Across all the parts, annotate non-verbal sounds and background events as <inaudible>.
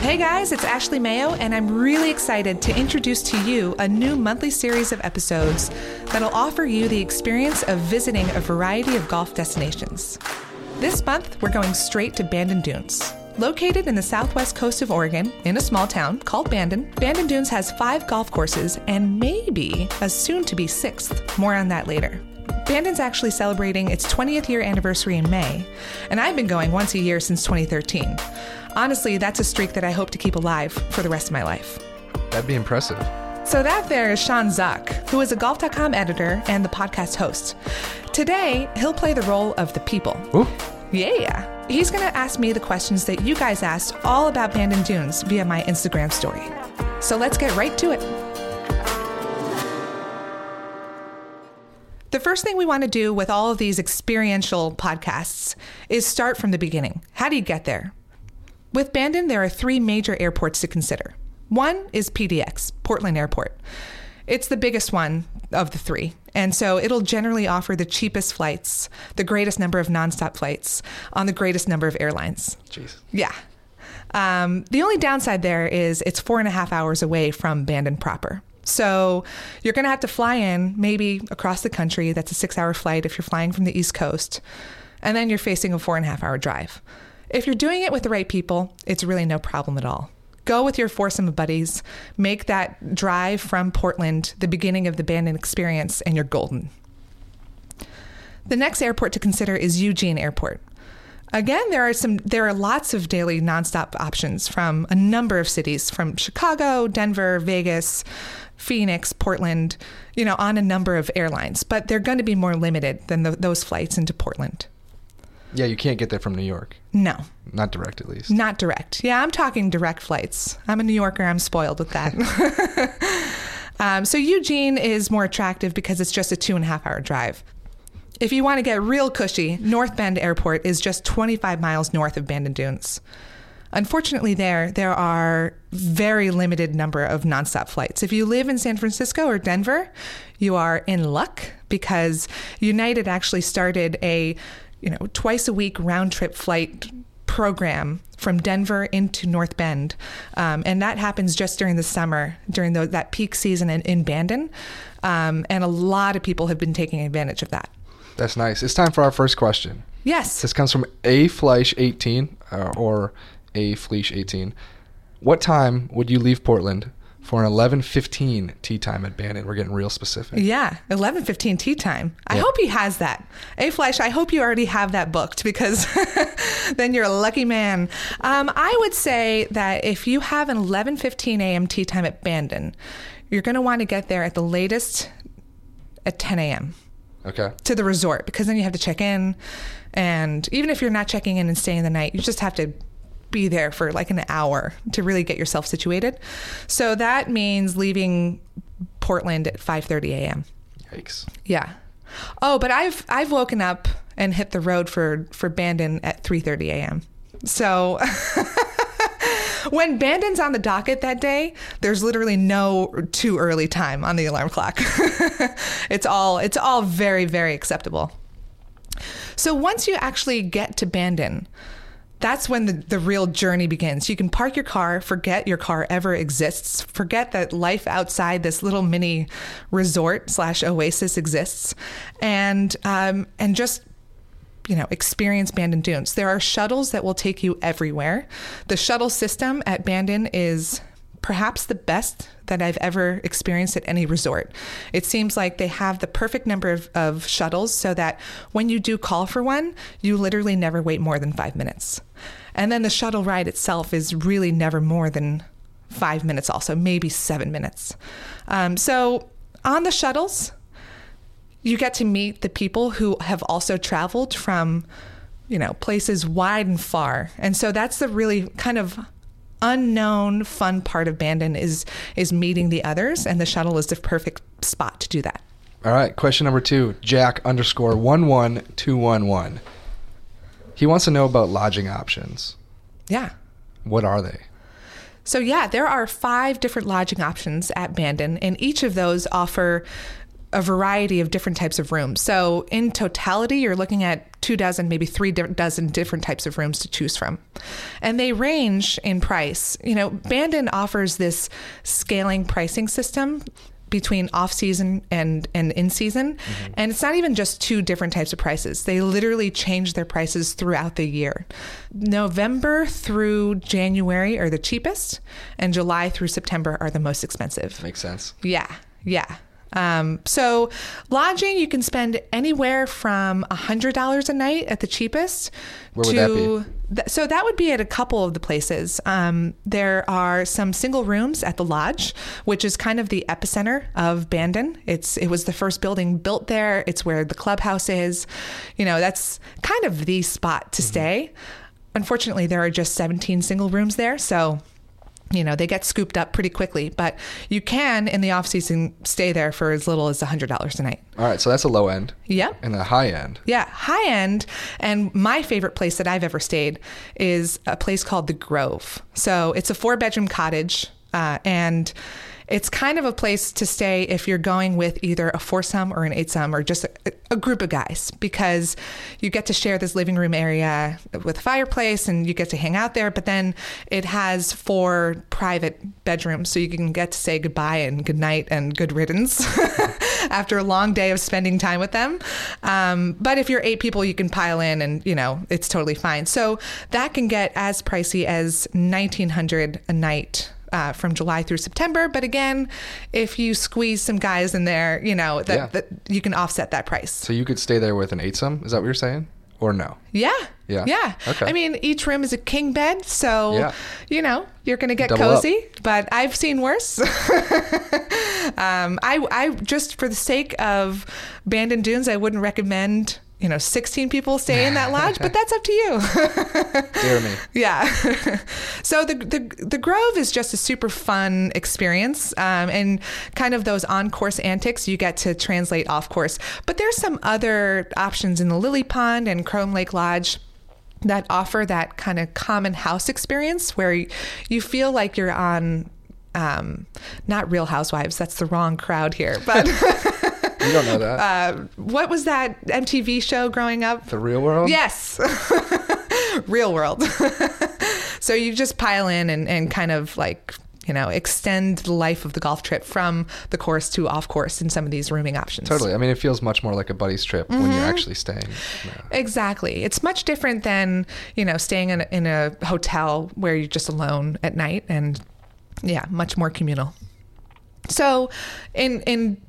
Hey guys, it's Ashley Mayo, and I'm really excited to introduce to you a new monthly series of episodes that'll offer you the experience of visiting a variety of golf destinations. This month, we're going straight to Bandon Dunes. Located in the southwest coast of Oregon, in a small town called Bandon, Bandon Dunes has five golf courses and maybe a soon to be sixth. More on that later. Bandon's actually celebrating its 20th year anniversary in May, and I've been going once a year since 2013. Honestly, that's a streak that I hope to keep alive for the rest of my life. That'd be impressive. So that there is Sean Zuck, who is a Golf.com editor and the podcast host. Today, he'll play the role of the people. Ooh. Yeah. Yeah. He's going to ask me the questions that you guys asked all about Bandon Dunes via my Instagram story. So let's get right to it. The first thing we want to do with all of these experiential podcasts is start from the beginning. How do you get there? With Bandon, there are three major airports to consider. One is PDX, Portland Airport. It's the biggest one of the three. And so it'll generally offer the cheapest flights, the greatest number of nonstop flights on the greatest number of airlines. Jeez. Yeah. Um, the only downside there is it's four and a half hours away from Bandon proper. So you're going to have to fly in, maybe across the country. That's a six hour flight if you're flying from the East Coast. And then you're facing a four and a half hour drive. If you're doing it with the right people, it's really no problem at all. Go with your foursome buddies, make that drive from Portland the beginning of the Bandon experience, and you're golden. The next airport to consider is Eugene Airport. Again, there are some there are lots of daily nonstop options from a number of cities from Chicago, Denver, Vegas, Phoenix, Portland, you know, on a number of airlines, but they're going to be more limited than the, those flights into Portland. Yeah, you can't get there from New York. No, Not direct, at least. not direct. Yeah, I'm talking direct flights. I'm a New Yorker. I'm spoiled with that. <laughs> um, so Eugene is more attractive because it's just a two and a half hour drive. If you want to get real cushy, North Bend Airport is just 25 miles north of Bandon Dunes. Unfortunately, there there are very limited number of nonstop flights. If you live in San Francisco or Denver, you are in luck because United actually started a you know twice a week round trip flight program from Denver into North Bend, um, and that happens just during the summer during the, that peak season in, in Bandon, um, and a lot of people have been taking advantage of that. That's nice. It's time for our first question. Yes. This comes from A Fleisch 18 uh, or A Fleisch 18. What time would you leave Portland for an 11:15 tee time at Bandon? We're getting real specific. Yeah, eleven fifteen tee time. I Yeah. hope he has that. A Flash, I hope you already have that booked because <laughs> then you're a lucky man. Um, I would say that if you have an eleven fifteen a.m. tee time at Bandon, you're going to want to get there at the latest at ten a.m. Okay. to the resort because then you have to check in, and even if you're not checking in and staying the night, you just have to be there for like an hour to really get yourself situated. So that means leaving Portland at five thirty a.m. Yikes. Yeah. Oh, but I've I've woken up and hit the road for for Bandon at 3:30 a.m. So <laughs> when Bandon's on the docket that day, there's literally no too early time on the alarm clock. <laughs> it's all it's all very very acceptable. So once you actually get to Bandon, that's when the, the real journey begins. You can park your car, forget your car ever exists, forget that life outside this little mini resort slash oasis exists, and um, and just you know experience Bandon Dunes. There are shuttles that will take you everywhere. The shuttle system at Bandon is perhaps the best that I've ever experienced at any resort. It seems like they have the perfect number of, of shuttles so that when you do call for one, you literally never wait more than five minutes. And then the shuttle ride itself is really never more than five minutes, also, maybe seven minutes. Um, so on the shuttles, you get to meet the people who have also traveled from you know places wide and far and so that's the really kind of unknown fun part of bandon is is meeting the others and the shuttle is the perfect spot to do that All right. Question number two. Jack underscore one one two one one. He wants to know about lodging options. yeah What are they? So, yeah, there are five different lodging options at Bandon, and each of those offer a variety of different types of rooms. So in totality, you're looking at two dozen, maybe three dozen different types of rooms to choose from, and they range in price. You know, Bandon offers this scaling pricing system between off season and and in season mm-hmm. and it's not even just two different types of prices. They literally change their prices throughout the year. November through january are the cheapest and july through september are the most expensive. Makes sense. Yeah yeah um, so lodging you can spend anywhere from a hundred dollars a night at the cheapest Where to would that be? Th- so that would be at a couple of the places. Um, there are some single rooms at the lodge, which is kind of the epicenter of Bandon. It's it was the first building built there. It's where the clubhouse is. You know, that's kind of the spot to mm-hmm. stay. Unfortunately, there are just 17 single rooms there, so you know they get scooped up pretty quickly but you can in the off season stay there for as little as $100 a night. All right so that's a low end. Yeah and a high end. Yeah high end. And my favorite place that i've ever stayed is a place called the grove. So it's a four bedroom cottage uh, and it's kind of a place to stay if you're going with either a foursome or an eightsome or just a, a, group of guys because you get to share this living room area with a fireplace and you get to hang out there. But then it has four private bedrooms so you can get to say goodbye and good night and good riddance <laughs> after a long day of spending time with them. Um, but if you're eight people, you can pile in and, you know, it's totally fine. So that can get as pricey as 1900 a night uh, from July through September. But again, if you squeeze some guys in there, you know that, yeah. that you can offset that price. So you could stay there with an eightsome. Is that what you're saying? Or no? Yeah. Yeah. Yeah. Okay. I mean, each room is a king bed, so yeah. you know you're going to get Double cozy. Up. But I've seen worse. <laughs> um, I, I just for the sake of Bandon Dunes, I wouldn't recommend you know 16 people stay in that lodge but that's up to you. <laughs> Dear me. Yeah. <laughs> So the, the the grove is just a super fun experience um, and kind of those on course antics you get to translate off course but there's some other options in the lily pond and Chrome lake lodge that offer that kind of common house experience where you feel like you're on um, not real housewives that's the wrong crowd here but <laughs> You don't know that. Uh, what was that MTV show growing up? The Real World? Yes. <laughs> real World. <laughs> so you just pile in and, and kind of like you know, extend the life of the golf trip from the course to off course in some of these rooming options. Totally. I mean, it feels much more like a buddy's trip mm-hmm. when you're mm-hmm. actually staying. Yeah. Exactly. It's much different than, you know, staying in a, in a hotel where you're just alone at night and, yeah, much more communal. So, in in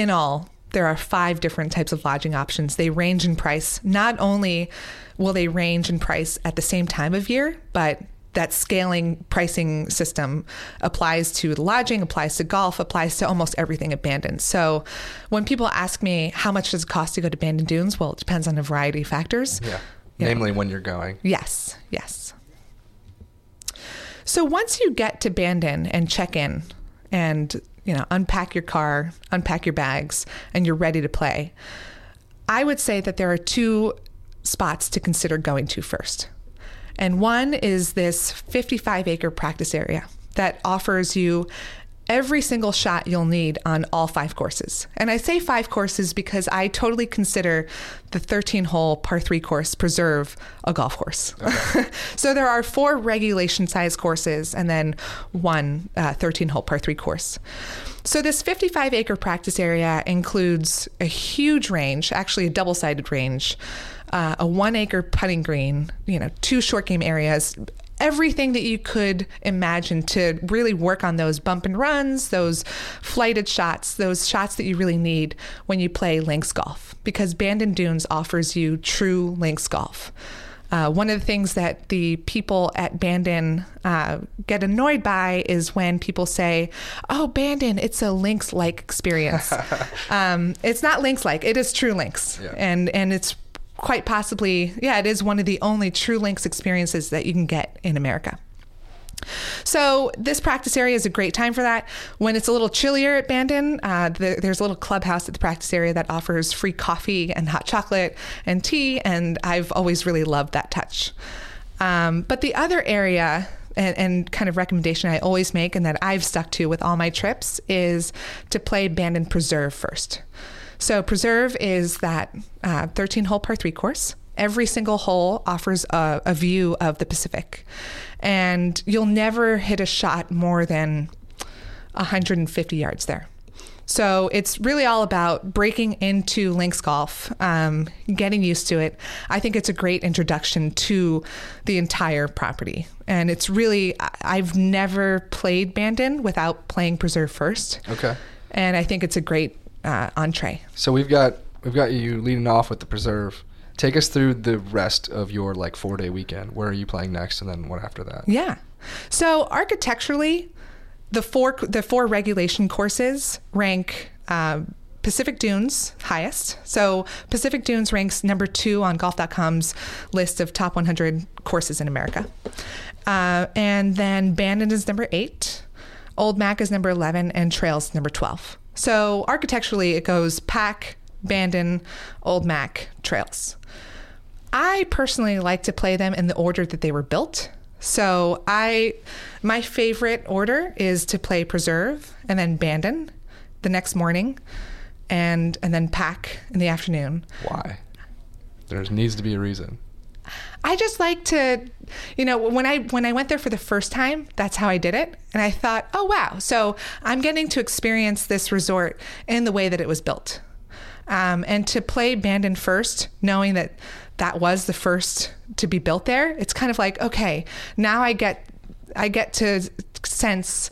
in all, there are five different types of lodging options. They range in price. Not only will they range in price at the same time of year, but that scaling pricing system applies to the lodging, applies to golf, applies to almost everything at Bandon. So when people ask me how much does it cost to go to Bandon Dunes, well, it depends on a variety of factors. Yeah. You Namely, know. when you're going. Yes, yes. So once you get to Bandon and check in and you know, unpack your car, unpack your bags, and you're ready to play. I would say that there are two spots to consider going to first. And one is this 55 acre practice area that offers you every single shot you'll need on all five courses. And I say five courses because I totally consider the 13 hole par three course preserve a golf course. Okay. <laughs> so there are four regulation size courses and then one 13 uh, hole par three course. So this 55 acre practice area includes a huge range, actually a double sided range. Uh, a one acre putting green, you know, two short game areas, everything that you could imagine to really work on those bump and runs, those flighted shots, those shots that you really need when you play links golf, because Bandon Dunes offers you true links golf. Uh, one of the things that the people at Bandon uh, get annoyed by is when people say, "Oh, Bandon, it's a links-like experience." <laughs> um, it's not links-like; it is true links, yeah. and and it's quite possibly, yeah, it is one of the only true links experiences that you can get in America. So this practice area is a great time for that. When it's a little chillier at Bandon, uh, the, there's a little clubhouse at the practice area that offers free coffee and hot chocolate and tea, and I've always really loved that touch. Um, but the other area and, and kind of recommendation I always make and that I've stuck to with all my trips is to play Bandon Preserve first. So, Preserve is that 13 uh, hole par three course. Every single hole offers a, a view of the Pacific, and you'll never hit a shot more than 150 yards there. So it's really all about breaking into links golf, um, getting used to it. I think it's a great introduction to the entire property. And it's really, I've never played Bandon without playing Preserve first. Okay. And I think it's a great uh, entree. So we've got we've got you leading off with the Preserve. Take us through the rest of your like four day weekend. Where are you playing next, and then what after that? Yeah. So architecturally, the four the four regulation courses rank uh, Pacific Dunes highest. So Pacific Dunes ranks number two on Golf.com's list of top 100 courses in America. Uh, and then Bandon is number eight, Old Mac is number 11, and Trails number 12. So architecturally, it goes Pack, Bandon, Old Mac, Trails. I personally like to play them in the order that they were built. So I, my favorite order is to play preserve and then bandon the next morning, and and then pack in the afternoon. Why? There needs to be a reason. I just like to, you know, when I when I went there for the first time, that's how I did it, and I thought, oh wow, so I'm getting to experience this resort in the way that it was built, um, and to play Bandon first, knowing that that was the first to be built there, it's kind of like, okay, now I get I get to sense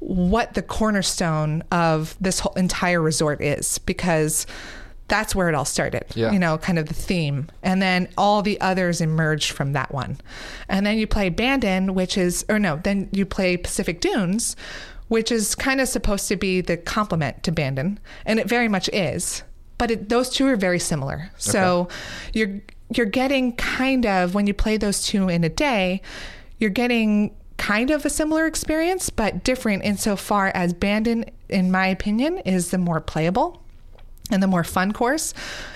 what the cornerstone of this whole entire resort is because that's where it all started. Yeah. You know, kind of the theme. And then all the others emerged from that one. And then you play Bandon, which is, or no, then you play Pacific Dunes, which is kind of supposed to be the complement to Bandon. And it very much is. But it, those two are very similar. So okay. you're you're getting kind of when you play those two in a day, you're getting kind of a similar experience, but different insofar as Bandon, in my opinion, is the more playable and the more fun course,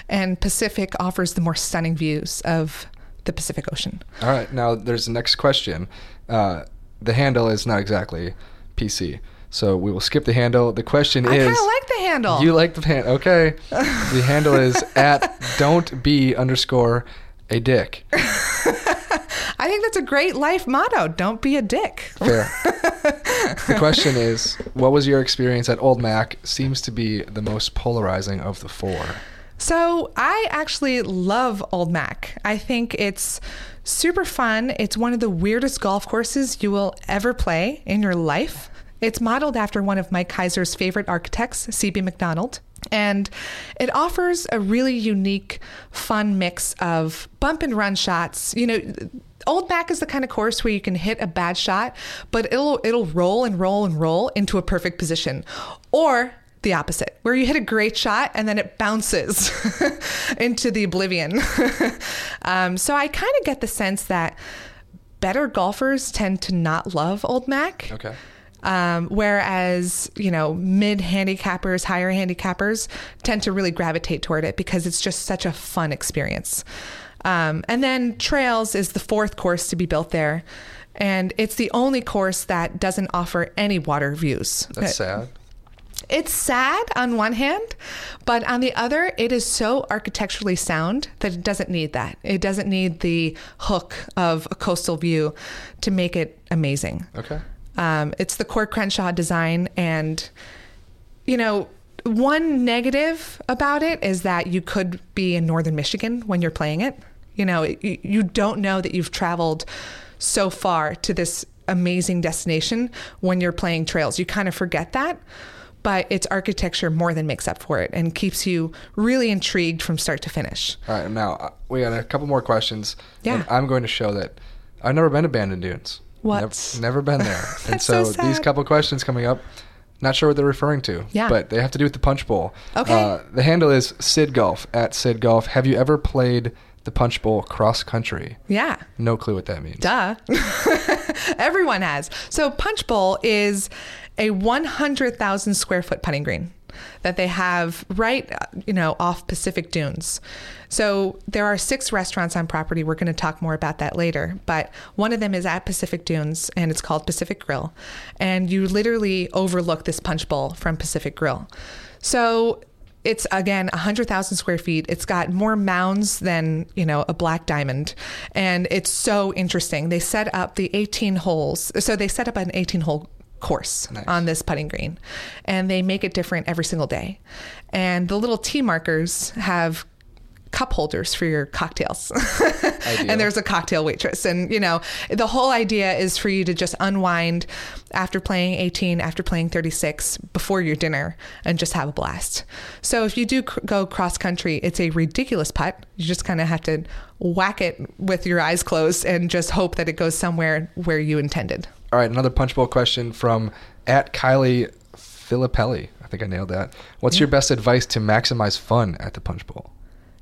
and Pacific offers the more stunning views of the Pacific Ocean. All right, now there's the next question. Uh, the handle is not exactly PC. So we will skip the handle. The question I is. I kind of like the handle. You like the handle? Okay. the handle is <laughs> at don't be underscore a dick. <laughs> I think that's a great life motto. Don't be a dick. Fair. <laughs> the question is, what was your experience at Old Mac? Seems to be the most polarizing of the four. So I actually love Old Mac. I think it's super fun. It's one of the weirdest golf courses you will ever play in your life. It's modeled after one of Mike Keiser's favorite architects, C.B. Macdonald. And it offers a really unique, fun mix of bump and run shots. You know, Old Mac is the kind of course where you can hit a bad shot, but it'll it'll roll and roll and roll into a perfect position. Or the opposite, where you hit a great shot and then it bounces <laughs> into the oblivion. <laughs> um, so I kind of get the sense that better golfers tend to not love Old Mac. Okay. Um, whereas, you know, mid handicappers, higher handicappers tend to really gravitate toward it because it's just such a fun experience. Um, and then Trails is the fourth course to be built there. And it's the only course that doesn't offer any water views. That's sad. It's sad on one hand, but on the other, it is so architecturally sound that it doesn't need that. It doesn't need the hook of a coastal view to make it amazing. Okay. Um, it's the Coore Crenshaw design. And, you know, one negative about it is that you could be in northern Michigan when you're playing it. You know, you, you don't know that you've traveled so far to this amazing destination when you're playing trails. You kind of forget that but its architecture more than makes up for it and keeps you really intrigued from start to finish. All right, now uh, we got a couple more questions. Yeah. I'm going to show that I've never been to Bandon Dunes. What? Never, never been there. <laughs> and so, so, these couple questions coming up, not sure what they're referring to. Yeah. But they have to do with the punch bowl. Okay. Uh, the handle is Sid Golf at Sid Golf. Have you ever played the punch bowl cross country? Yeah. No clue what that means. Duh. <laughs> Everyone has. So punch bowl is a 100,000 square foot putting green. That they have right, you know, off Pacific Dunes. So there are six restaurants on property. We're going to talk more about that later. But one of them is at Pacific Dunes, and it's called Pacific Grill. And you literally overlook this punch bowl from Pacific Grill. So it's again 100,000 square feet. It's got more mounds than, you know, a black diamond. And it's so interesting. They set up the 18 holes. So they set up an 18 hole course Nice. on this putting green and they make it different every single day. And the little tee markers have cup holders for your cocktails. <laughs> And there's a cocktail waitress. And, you know, the whole idea is for you to just unwind after playing 18, after playing 36, before your dinner, and just have a blast. So if you do cr- go cross country, it's a ridiculous putt. You just kind of have to whack it with your eyes closed and just hope that it goes somewhere where you intended. All right, another punch bowl question from at Kylie Filippelli. I think I nailed that. What's your best advice to maximize fun at the punch bowl?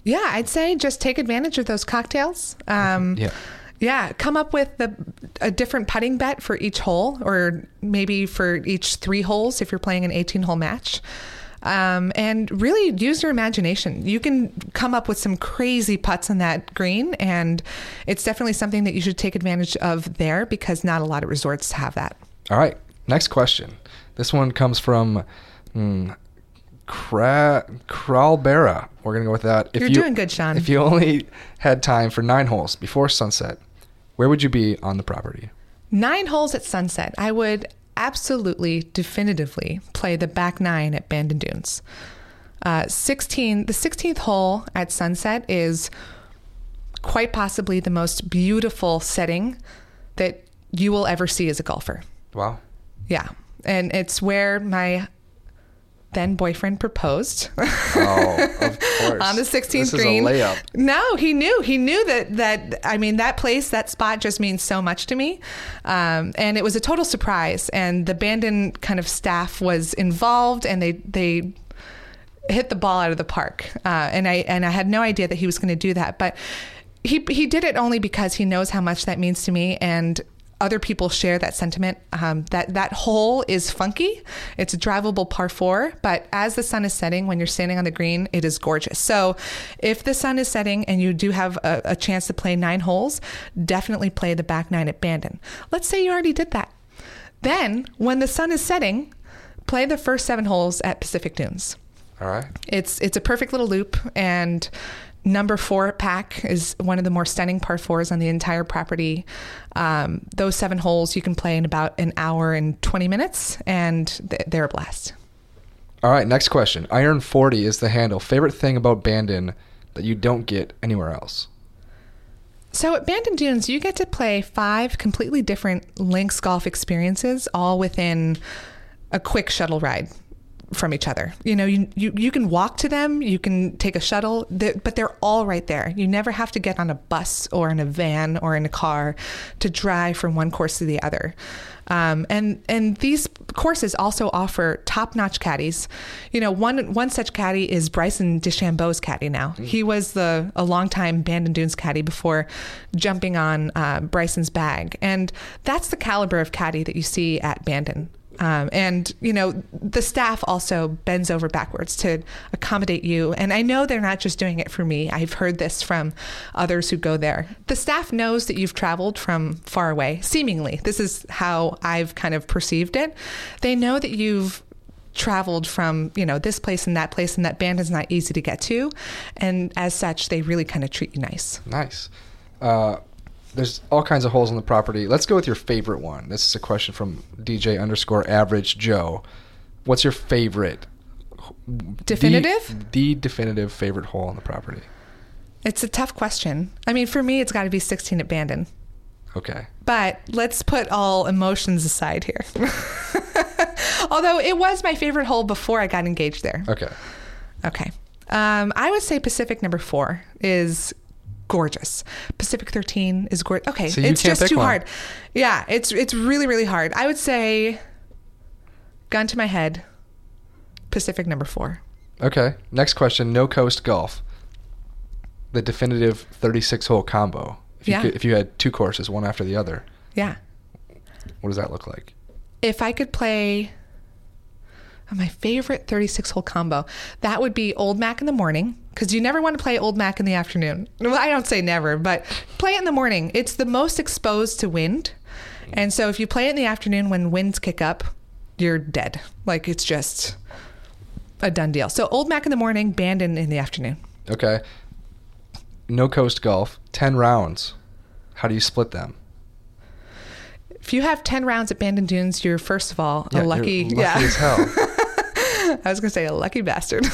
Yeah, I'd say just take advantage of those cocktails. Um, <laughs> Yeah. Yeah, come up with the, a different putting bet for each hole, or maybe for each three holes if you're playing an 18 hole match. Um, and really use your imagination. You can come up with some crazy putts on that green, and it's definitely something that you should take advantage of there because not a lot of resorts have that. All right, next question. This one comes from hmm, Cra- Kralbera. We're gonna go with that. If You're doing good, Sean. If you only had time for nine holes before sunset, where would you be on the property? Nine holes at sunset. I would absolutely, definitively play the back nine at Bandon Dunes. Uh, 16, the 16th hole at sunset is quite possibly the most beautiful setting that you will ever see as a golfer. Wow. Yeah. And it's where my then boyfriend proposed. Oh, of <laughs> course. on the 16th this green. layup. No, he knew. He knew that that I mean that place, that spot just means so much to me, um, and it was a total surprise. And the Bandon kind of staff was involved, and they they hit the ball out of the park. Uh, and I and I had no idea that he was going to do that, but he he did it only because he knows how much that means to me and. Other people share that sentiment. Um, that that hole is funky. It's a drivable par four, but as the sun is setting, when you're standing on the green, it is gorgeous. So, if the sun is setting and you do have a, a chance to play nine holes, definitely play the back nine at Bandon. Let's say you already did that. Then, when the sun is setting, play the first seven holes at Pacific Dunes. All right. It's it's a perfect little loop, and number four pack is one of the more stunning par fours on the entire property. Um, those seven holes you can play in about an hour and twenty minutes, and th- they're a blast. All right, next question. Iron 40 is the handle. Favorite thing about Bandon that you don't get anywhere else? So at Bandon Dunes, you get to play five completely different links golf experiences, all within a quick shuttle ride from each other. You know, you you, you can walk to them, you can take a shuttle, they're- but they're all right there. You never have to get on a bus or in a van or in a car to drive from one course to the other. Um, and and these courses also offer top-notch caddies. You know, one one such caddy is Bryson DeChambeau's caddy now. He was the a longtime Bandon Dunes caddy before jumping on uh, Bryson's bag, and that's the caliber of caddy that you see at Bandon. Um, and you know the staff also bends over backwards to accommodate you. And i know they're not just doing it for me. I've heard this from others who go there. The staff knows that you've traveled from far away seemingly. This is how i've kind of perceived it. They know that you've traveled from you know this place and that place and that band is not easy to get to. And as such they really kind of treat you nice. Nice. Uh, there's all kinds of holes on the property. Let's go with your favorite one. This is a question from DJ underscore average Joe. What's your favorite? Definitive? The, the definitive favorite hole on the property. it's a tough question i mean for me it's got to be 16 at bandon Okay. But let's put all emotions aside here. <laughs> Although it was my favorite hole before I got engaged there. Okay. Okay. Um, I would say Pacific number four is gorgeous. Pacific 13 is gorgeous. Okay. So it's just too one. hard. Yeah. It's, it's really, really hard. I would say, gun to my head, Pacific number four. Okay. Next question. No coast golf. The definitive 36 hole combo. If you, Yeah. could, if you had two courses, one after the other, Yeah. what does that look like? If I could play oh, My favorite 36 hole combo. That would be Old Mac in the morning because you never want to play Old Mac in the afternoon. Well, I don't say never, but play it in the morning. It's the most exposed to wind. And so if you play it in the afternoon when winds kick up, you're dead. Like it's just a done deal. So Old Mac in the morning, Bandon in the afternoon. Okay. No coast golf, 10 rounds. How do you split them? If you have 10 rounds at Bandon Dunes, you're first of all Yeah, a you're lucky, lucky yeah. as hell. <laughs> <laughs> I was going to say a lucky bastard.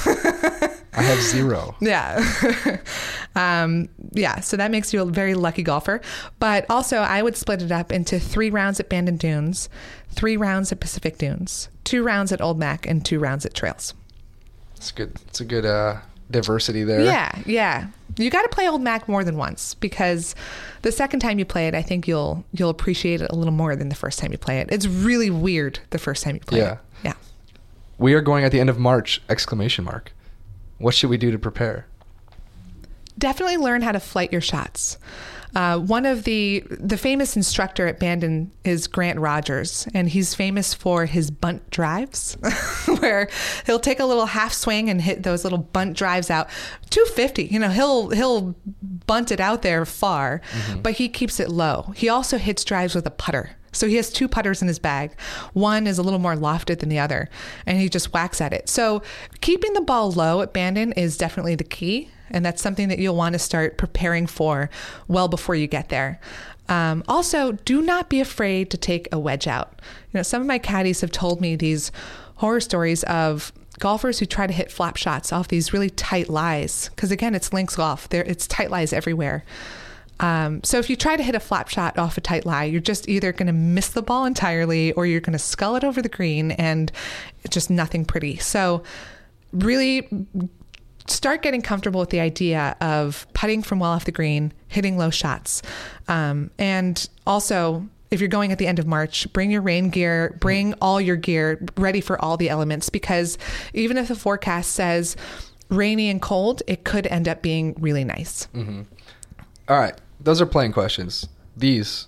I have zero. <laughs> Yeah. <laughs> um, yeah. So that makes you a very lucky golfer. But also, I would split it up into three rounds at Bandon Dunes, three rounds at Pacific Dunes, two rounds at Old Mac, and two rounds at Trails. It's good. It's a good uh, diversity there. Yeah. Yeah. You got to play Old Mac more than once because the second time you play it, I think you'll you'll appreciate it a little more than the first time you play it. It's really weird the first time you play Yeah. it. We are going at the end of March! Exclamation mark. What should we do to prepare? definitely learn how to flight your shots. Uh, one of the the famous instructor at Bandon is Grant Rogers, and he's famous for his bunt drives, <laughs> where he'll take a little half swing and hit those little bunt drives out, two fifty. You know, he'll he'll bunt it out there far, but he keeps it low. He also hits drives with a putter. So he has two putters in his bag. One is a little more lofted than the other, and he just whacks at it. So keeping the ball low at Bandon is definitely the key, and that's something that you'll want to start preparing for well before you get there. Um, also, do not be afraid to take a wedge out. You know, some of my caddies have told me these horror stories of golfers who try to hit flop shots off these really tight lies. Because again, it's links golf. There, it's tight lies everywhere. Um, so if you try to hit a flop shot off a tight lie, you're just either going to miss the ball entirely or you're going to skull it over the green and it's just nothing pretty. So really start getting comfortable with the idea of putting from well off the green, hitting low shots. Um, and also, if you're going at the end of March, bring your rain gear, bring all your gear ready for all the elements because even if the forecast says rainy and cold, it could end up being really nice. All right. Those are playing questions. These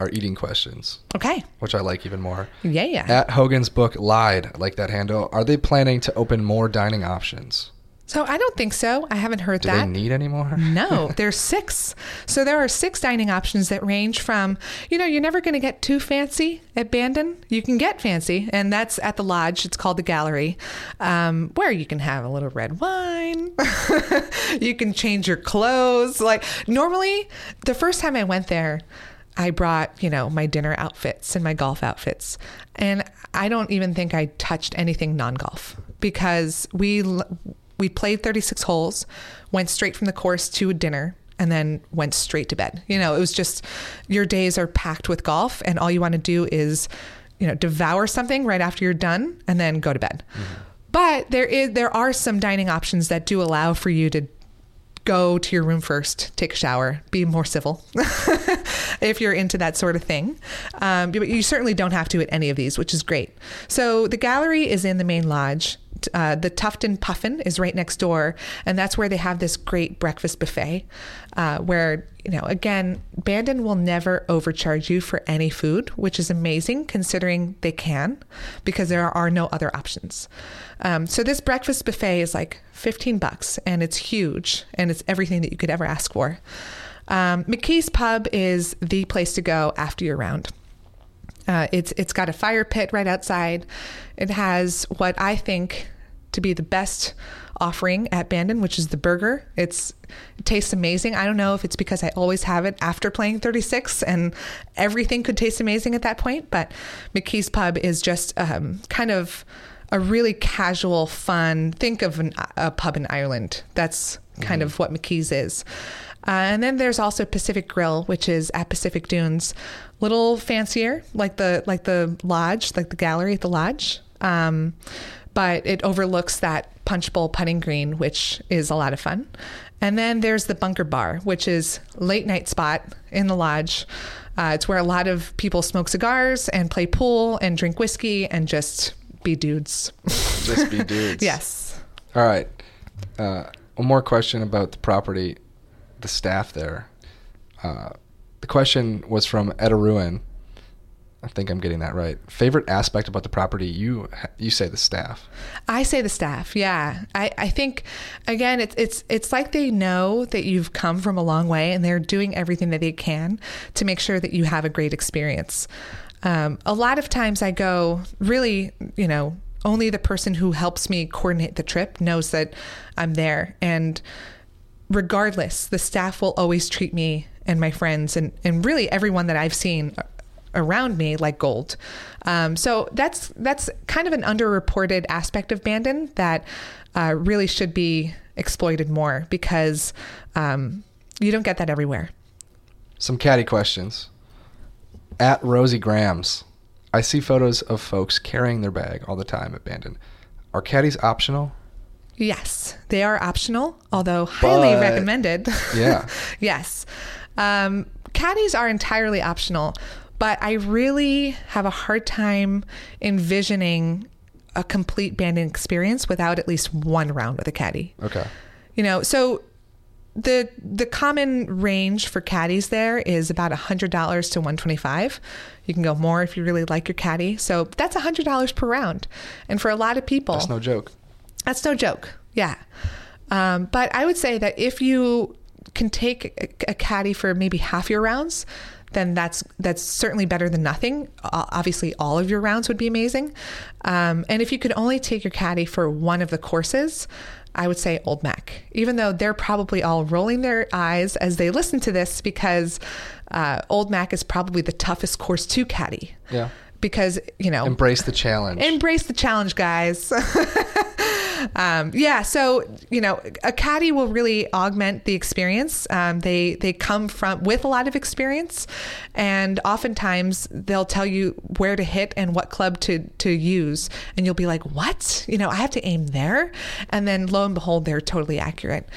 are eating questions, Okay. which I like even more. Yeah, yeah. At Hogan's Book lied, I like that handle. Are they planning to open more dining options? So I don't think so. I haven't heard Do that. they need any more? <laughs> No, <laughs> there's six. So there are six dining options that range from, you know, you're never going to get too fancy at Bandon. You can get fancy, and that's at the lodge. It's called the Gallery, um, where you can have a little red wine. <laughs> you can change your clothes. Like normally, the first time I went there, I brought, you know, my dinner outfits and my golf outfits. And I don't even think I touched anything non-golf because we we played 36 holes, went straight from the course to a dinner and then went straight to bed. You know, it was just your days are packed with golf and all you want to do is, you know, devour something right after you're done and then go to bed. But there is there are some dining options that do allow for you to go to your room first, take a shower, be more civil <laughs> if you're into that sort of thing. Um, but you certainly don't have to at any of these, which is great. So the gallery is in the main lodge. Uh, the Tufted Puffin is right next door, and that's where they have this great breakfast buffet. Uh, where you know, again, Bandon will never overcharge you for any food, which is amazing considering they can, because there are no other options. Um, so this breakfast buffet is like 15 bucks, and it's huge, and it's everything that you could ever ask for. Um, McKee's Pub is the place to go after your round. Uh, it's it's got a fire pit right outside. It has what I think to be the best offering at Bandon, which is the burger. It's it tastes amazing. I don't know if it's because I always have it after playing 36 and everything could taste amazing at that point, but McKee's Pub is just um, kind of a really casual, fun. Think of an, a pub in Ireland. That's kind of what McKee's is. Uh, and then there's also Pacific Grill, which is at Pacific Dunes, little fancier, like the like the lodge, like the gallery at the lodge. Um, but it overlooks that punch bowl putting green, which is a lot of fun. And then there's the Bunker Bar, which is late night spot in the lodge. Uh, it's where a lot of people smoke cigars and play pool and drink whiskey and just be dudes. Just be <laughs> dudes. yes. All right. Uh, one more question about the property, the staff there. Uh, the question was from Etta Ruin. I think I'm getting that right. Favorite aspect about the property? You you say the staff. I say the staff. Yeah, I, I think again it's it's it's like they know that you've come from a long way and they're doing everything that they can to make sure that you have a great experience. Um, a lot of times I go really, you know, only the person who helps me coordinate the trip knows that I'm there and regardless, the staff will always treat me and my friends and, and really everyone that I've seen around me like gold. Um, so that's that's kind of an underreported aspect of Bandon that uh, really should be exploited more because um, you don't get that everywhere. Some caddy questions. At Rosie Grams, I see photos of folks carrying their bag all the time at Bandon. Are caddies optional? Yes, they are optional, although highly But- recommended. Yeah. <laughs> yes. Um, caddies are entirely optional, but I really have a hard time envisioning a complete Bandon experience without at least one round with a caddy. Okay. You know, so the the common range for caddies there is about hundred dollars to one twenty five. You can go more if you really like your caddy. So that's hundred dollars per round, and for a lot of people, That's no joke. that's no joke. Yeah. Um, but I would say that if you can take a, a caddy for maybe half your rounds, then that's that's certainly better than nothing. Obviously, all of your rounds would be amazing. Um, and if you could only take your caddy for one of the courses, I would say Old Mac, even though they're probably all rolling their eyes as they listen to this because uh, Old Mac is probably the toughest course to caddy. Yeah. Because, you know, Embrace the challenge. Embrace the challenge, guys. <laughs> um, yeah, so you know, a caddy will really augment the experience. Um, they they come from with a lot of experience, and oftentimes they'll tell you where to hit and what club to to use, and you'll be like, "What? You know, I have to aim there," and then lo and behold, they're totally accurate.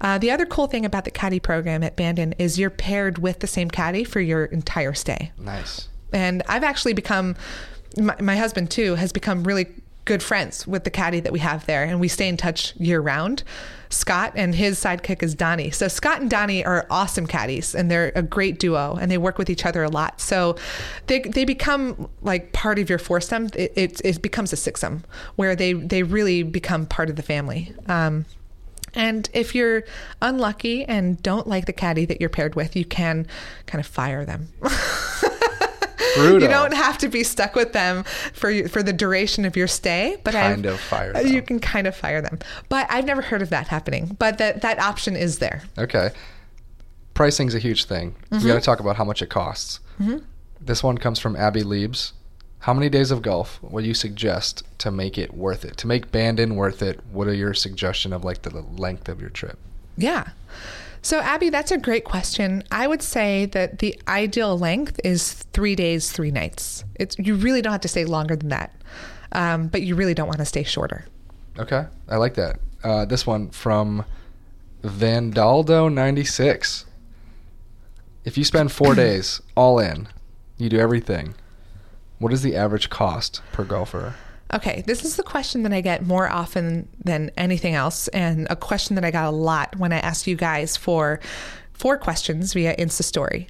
Uh, the other cool thing about the caddy program at Bandon is you're paired with the same caddy for your entire stay nice. And I've actually become my, my husband too has become really good friends with the caddy that we have there, and we stay in touch year round. Scott and his sidekick is Donnie. So Scott and Donnie are awesome caddies, and they're a great duo, and they work with each other a lot. So they they become like part of your foursome. It it, it becomes a sixsome where they they really become part of the family. Um, and if you're unlucky and don't like the caddy that you're paired with, you can kind of fire them. <laughs> Brutal. You don't have to be stuck with them for for the duration of your stay, but Kind I've- of fire You can kind of fire them, but I've never heard of that happening. But that that option is there. Okay. Pricing's a huge thing. We mm-hmm. got to talk about how much it costs. Mm-hmm. This one comes from Abby Liebs. How many days of golf would you suggest to make it worth it? To make Bandon worth it, what are your suggestion of like the length of your trip? Yeah. So Abby, that's a great question. I would say that the ideal length is three days, three nights. It's you really don't have to stay longer than that, um, but you really don't want to stay shorter. Okay, I like that. Uh, this one from Vandaldo96. If you spend four <coughs> days all in, you do everything. What is the average cost per golfer? Okay, this is the question that I get more often than anything else, and a question that I got a lot when I asked you guys for four questions via Insta Story.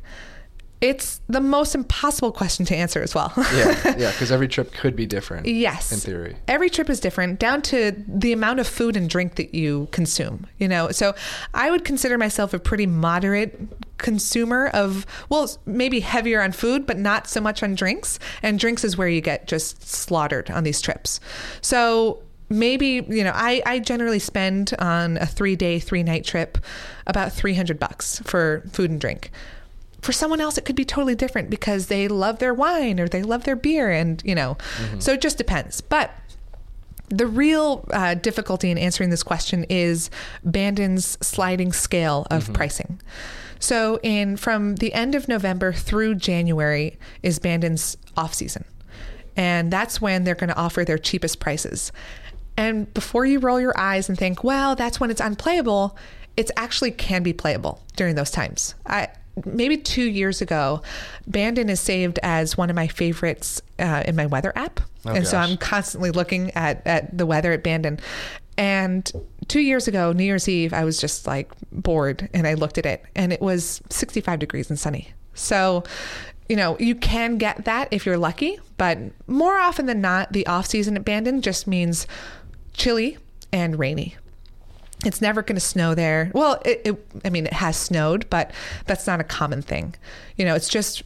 It's the most impossible question to answer as well. Yeah, yeah, <laughs> because every trip could be different. Yes. in theory. Every trip is different down to the amount of food and drink that you consume, you know. So I would consider myself a pretty moderate consumer of well, maybe heavier on food but not so much on drinks. And drinks is where you get just slaughtered on these trips. So maybe, you know, I I generally spend on a 3-day, 3-night trip about 300 bucks for food and drink. For someone else it could be totally different because they love their wine or they love their beer and you know so it just depends. But the real uh, difficulty in answering this question is bandon's sliding scale of pricing so in from the end of november through january is bandon's off season and that's when they're going to offer their cheapest prices and before you roll your eyes and think well that's when it's unplayable it's actually can be playable during those times i maybe two years ago, Bandon is saved as one of my favorites uh, in my weather app. Oh, and so. I'm constantly looking at, at the weather at Bandon. And two years ago, New Year's Eve, I was just like bored and I looked at it and it was 65 degrees and sunny. So, you know, you can get that if you're lucky, but more often than not, the off season at Bandon just means chilly and rainy. It's never going to snow there. Well, it, it, I mean, it has snowed, but that's not a common thing. You know, it's just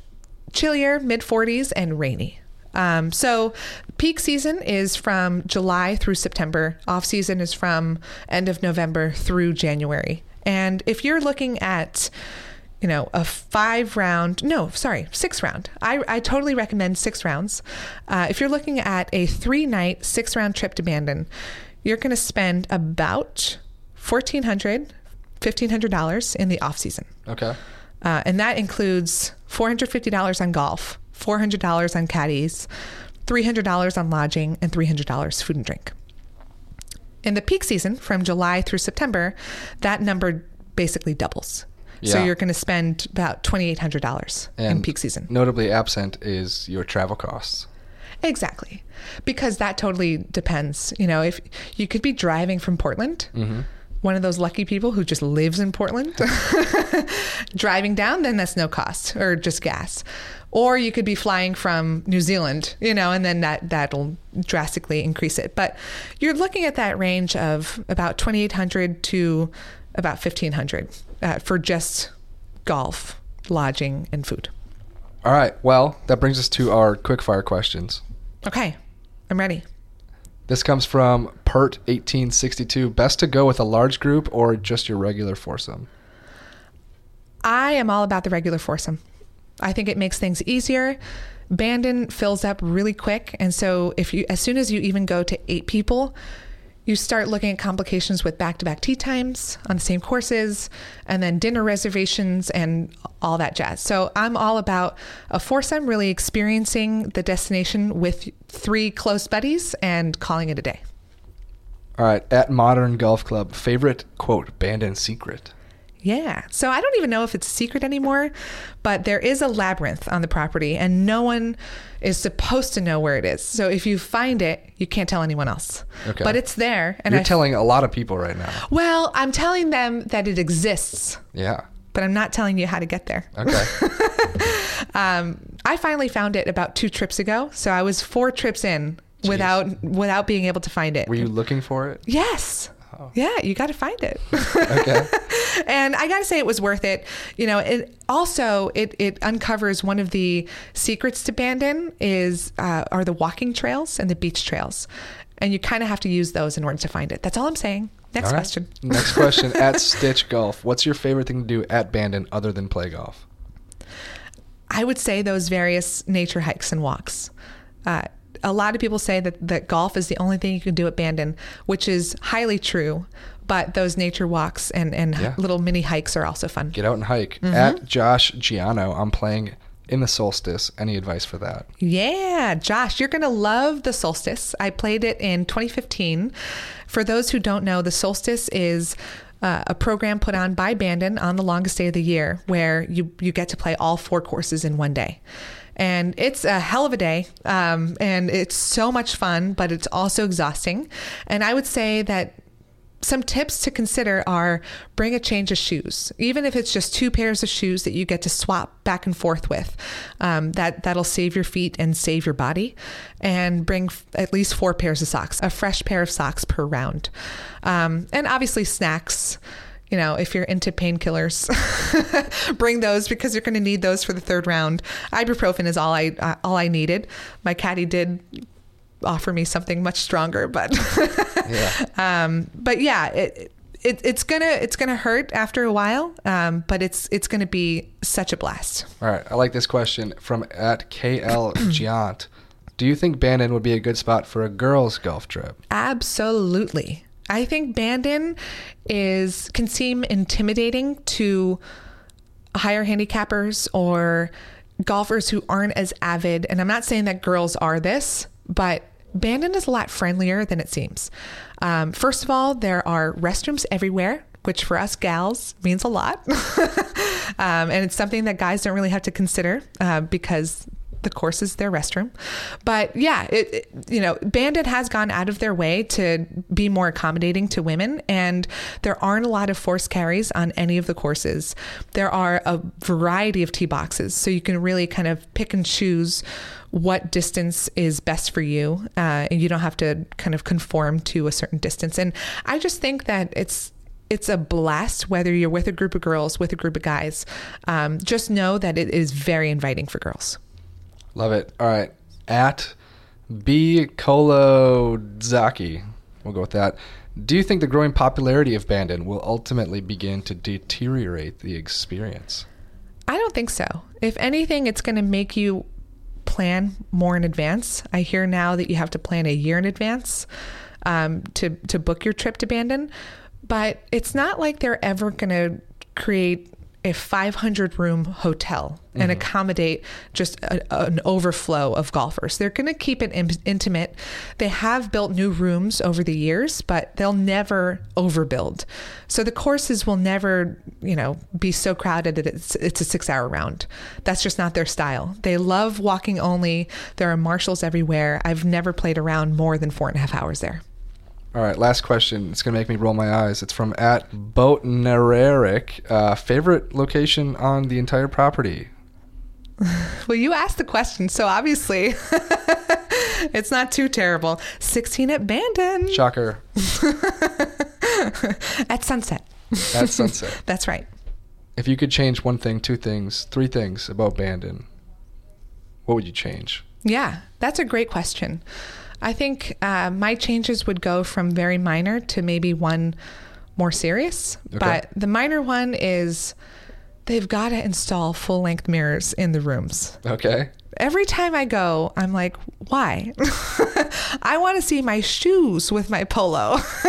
chillier, mid 40s, and rainy. Um, so peak season is from July through September. Off season is from end of November through January. And if you're looking at you know, a five round, no, sorry, six round. I, I totally recommend six rounds. Uh, if you're looking at a three night, six round trip to Bandon, you're going to spend about $1,400, $1,500 in the off season. Okay. Uh, and that includes $450 on golf, $400 on caddies, $300 on lodging, and $300 food and drink. In the peak season, from July through September, that number basically doubles. So you're going to spend about $2,800 in peak season. Notably absent is your travel costs. Exactly. Because that totally depends. You know, if you could be driving from Portland, Mm-hmm. one of those lucky people who just lives in Portland, <laughs> driving down, then that's no cost or just gas. Or you could be flying from New Zealand, you know, and then that that'll drastically increase it. But you're looking at that range of about 2800 to about 1500 uh, for just golf, lodging and food. All right. Well, that brings us to our quickfire questions. Okay. I'm ready. This comes from Pert 1862. Best to go with a large group or just your regular foursome? I am all about the regular foursome. I think it makes things easier. Bandon fills up really quick, and so if you, as soon as you even go to eight people, you start looking at complications with back-to-back tee times on the same courses, and then dinner reservations and all that jazz. So I'm all about a foursome, really experiencing the destination with three close buddies and calling it a day. All right. At Modern Golf Club, favorite quote, Bandon secret. Yeah. So I don't even know if it's a secret anymore, but there is a labyrinth on the property and no one is supposed to know where it is. So if you find it, you can't tell anyone else. Okay. But it's there and You're I telling a lot of people right now. Well, I'm telling them that it exists, Yeah. but I'm not telling you how to get there. Okay. <laughs> Um, I finally found it about 2 trips ago, so I was 4 trips in Jeez. without without being able to find it. Were you looking for it? Yes. Yeah, you got to find it. Okay. <laughs> and I got to say it was worth it. You know, it also it it uncovers one of the secrets to Bandon is uh, are the walking trails and the beach trails, and you kind of have to use those in order to find it. That's all I'm saying. Next right. question. Next question. <laughs> At Stitch Golf, what's your favorite thing to do at Bandon other than play golf? I would say those various nature hikes and walks. Uh, a lot of people say that, that golf is the only thing you can do at Bandon, which is highly true. But those nature walks and, and Yeah. little mini hikes are also fun. Get out and hike. Mm-hmm. At Josh Giano, I'm playing in the solstice. Any advice for that? Yeah, Josh, you're going to love the solstice. I played it in 2015. For those who don't know, the solstice is uh, a program put on by Bandon on the longest day of the year where you, you get to play all four courses in one day. And it's a hell of a day. Um, and it's so much fun, but it's also exhausting. And I would say that some tips to consider are bring a change of shoes, even if it's just two pairs of shoes that you get to swap back and forth with. Um, that that'll save your feet and save your body. And bring f- at least four pairs of socks, a fresh pair of socks per round, um, and obviously snacks. You know, if you're into painkillers, <laughs> bring those because you're going to need those for the third round. Ibuprofen is all I uh, all I needed. My caddy did offer me something much stronger, but <laughs> Yeah. um, but yeah, it, it it's gonna it's gonna hurt after a while, um, but it's it's gonna be such a blast. All right. I like this question from at KL <clears throat> Giant. Do you think Bandon would be a good spot for a girls' golf trip? Absolutely. I think Bandon is can seem intimidating to higher handicappers or golfers who aren't as avid. And I'm not saying that girls are this, but Bandon is a lot friendlier than it seems. Um, first of all, there are restrooms everywhere, which for us gals means a lot. <laughs> um, and it's something that guys don't really have to consider uh, because the course is their restroom. But yeah, it, it, you know, Bandon has gone out of their way to be more accommodating to women, and there aren't a lot of force carries on any of the courses. There are a variety of tee boxes, so you can really kind of pick and choose what distance is best for you, uh, and you don't have to kind of conform to a certain distance. And I just think that it's it's a blast whether you're with a group of girls, with a group of guys. Um, just know that it is very inviting for girls. Love it. All right. At B Kolozaki, we'll go with that. Do you think the growing popularity of Bandon will ultimately begin to deteriorate the experience? I don't think so. If anything, it's going to make you plan more in advance. I hear now that you have to plan a year in advance um, to to book your trip to Bandon, but it's not like they're ever going to create a 500 room hotel and Mm-hmm. accommodate just a, an overflow of golfers. They're going to keep it in, intimate. They have built new rooms over the years, but they'll never overbuild. So the courses will never, you know, be so crowded that it's it's a 6-hour round. That's just not their style. They love walking only. There are marshals everywhere. I've never played around more than four and a half hours there. All right, last question. It's going to make me roll my eyes. It's from at Boatnereric. Uh, favorite location on the entire property? <laughs> Well, you asked the question, so obviously <laughs> it's not too terrible. 16 at Bandon Shocker. <laughs> at sunset. At sunset. That's right. If you could change one thing, two things, three things about Bandon, what would you change? Yeah, that's a great question. I think uh, my changes would go from very minor to maybe one more serious. Okay. But the minor one is they've got to install full length mirrors in the rooms. Okay. Every time I go, I'm like, why? <laughs> I want to see my shoes with my polo. <laughs>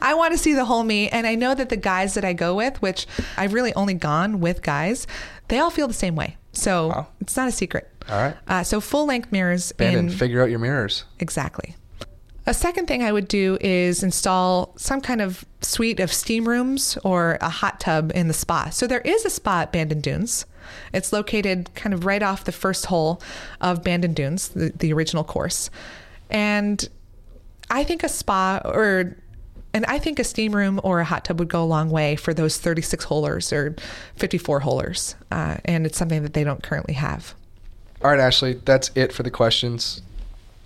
I want to see the whole me. And I know that the guys that I go with, which I've really only gone with guys, they all feel the same way. So Wow. it's not a secret. All right. Uh, so full length mirrors Bandon, in figure out your mirrors. Exactly. A second thing I would do is install some kind of suite of steam rooms or a hot tub in the spa. So there is a spa at Bandon Dunes. It's located kind of right off the first hole of Bandon Dunes, the, the original course. And I think a spa or and I think a steam room or a hot tub would go a long way for those 36 holers or 54 holers. Uh, and it's something that they don't currently have. All right, Ashley, that's it for the questions.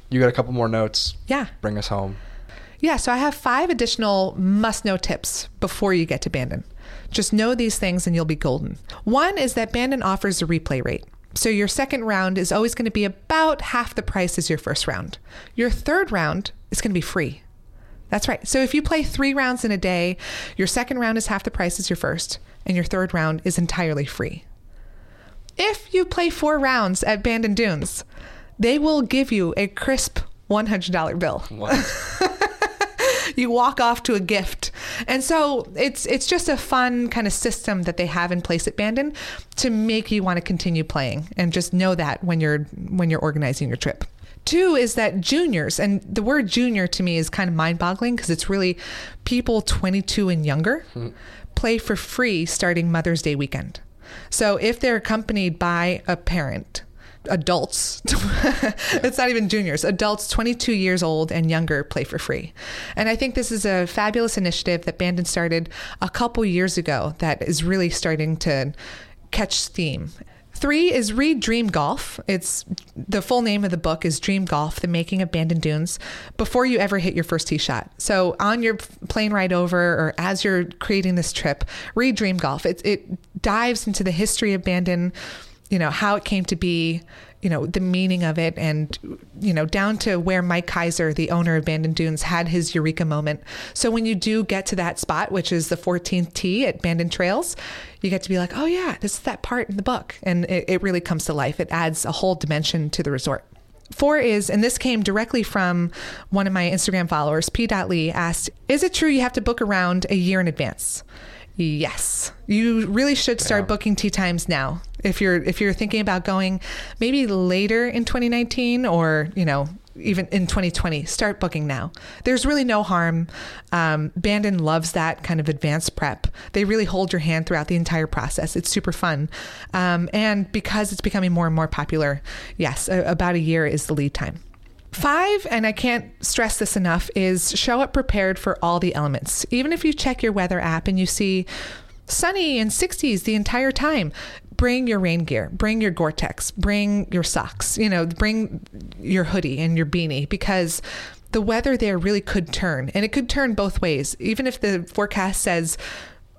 You got a couple more notes. Yeah. Bring us home. Yeah, so I have five additional must know tips before you get to Bandon. Just know these things and you'll be golden. One is that Bandon offers a replay rate. So your second round is always going to be about half the price as your first round. Your third round is going to be free. That's right. So if you play three rounds in a day, your second round is half the price as your first, and your third round is entirely free. If you play four rounds at Bandon Dunes, they will give you a crisp $100 bill <laughs> you walk off to a gift. And so it's it's just a fun kind of system that they have in place at Bandon to make you want to continue playing and just know that when you're when you're organizing your trip. Two is that juniors, and the word junior to me is kind of mind boggling because it's really people 22 and younger hmm. play for free starting Mother's Day weekend. So if they're accompanied by a parent, adults, <laughs> it's not even juniors, adults 22 years old and younger play for free. And I think this is a fabulous initiative that Bandon started a couple years ago that is really starting to catch steam. Three is read Dream Golf. It's the full name of the book is Dream Golf: The Making of Bandon Dunes. Before you ever hit your first tee shot, so on your plane ride over or as you're creating this trip, read Dream Golf. It it dives into the history of Bandon, you know how it came to be, you know the meaning of it, and you know down to where Mike Keiser, the owner of Bandon Dunes, had his eureka moment. So when you do get to that spot, which is the 14th tee at Bandon Trails, you get to be like, oh yeah, this is that part in the book, and it, it really comes to life. It adds a whole dimension to the resort. Four is, and this came directly from one of my Instagram followers, P. Lee asked, Is it true you have to book around a year in advance? Yes. You really should start Yeah. booking tee times now. If you're if you're thinking about going maybe later in 2019 or, you know, even in 2020, start booking now. There's really no harm. Um, Bandon loves that kind of advanced prep. They really hold your hand throughout the entire process. It's super fun. Um, and because it's becoming more and more popular, yes, a, about a year is the lead time. Five, and I can't stress this enough, is show up prepared for all the elements. Even if you check your weather app and you see sunny and 60s the entire time, bring your rain gear, bring your Gore Tex, bring your socks, you know, bring your hoodie and your beanie because the weather there really could turn and it could turn both ways. Even if the forecast says,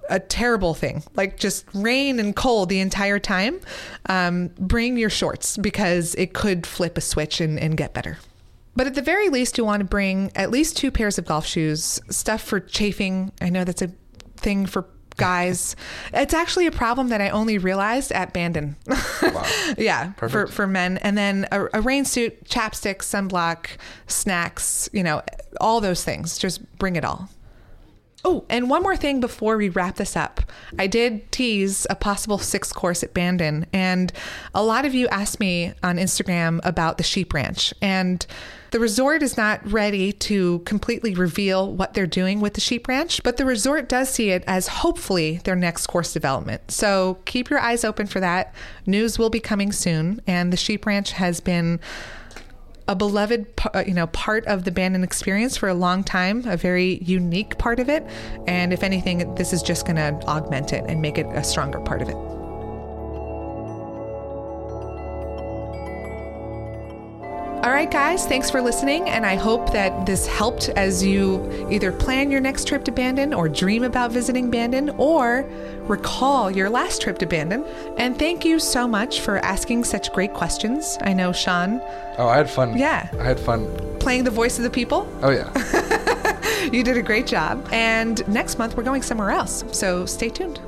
a terrible thing, like just rain and cold the entire time, um, bring your shorts because it could flip a switch and, and get better. But at the very least, you want to bring at least two pairs of golf shoes, stuff for chafing. I know that's a thing for guys. it's actually a problem that I only realized at Bandon. <laughs> Wow. yeah, Perfect. for for men, and then a, a rain suit, chapstick, sunblock, snacks. You know, all those things. Just bring it all. Oh, and one more thing before we wrap this up. I did tease a possible sixth course at Bandon, and a lot of you asked me on Instagram about the sheep ranch. And the resort is not ready to completely reveal what they're doing with the sheep ranch, but the resort does see it as hopefully their next course development. So keep your eyes open for that. News will be coming soon, and the sheep ranch has been a beloved uh, you know part of the Bandon experience for a long time, a very unique part of it, and if anything, this is just going to augment it and make it a stronger part of it. All right, guys, thanks for listening, and I hope that this helped as you either plan your next trip to Bandon or dream about visiting Bandon or recall your last trip to Bandon. And thank you so much for asking such great questions. I know, Sean. Oh, I had fun. Yeah. I had fun. Playing the voice of the people? Oh, yeah. <laughs> you did a great job. And next month, we're going somewhere else. So stay tuned.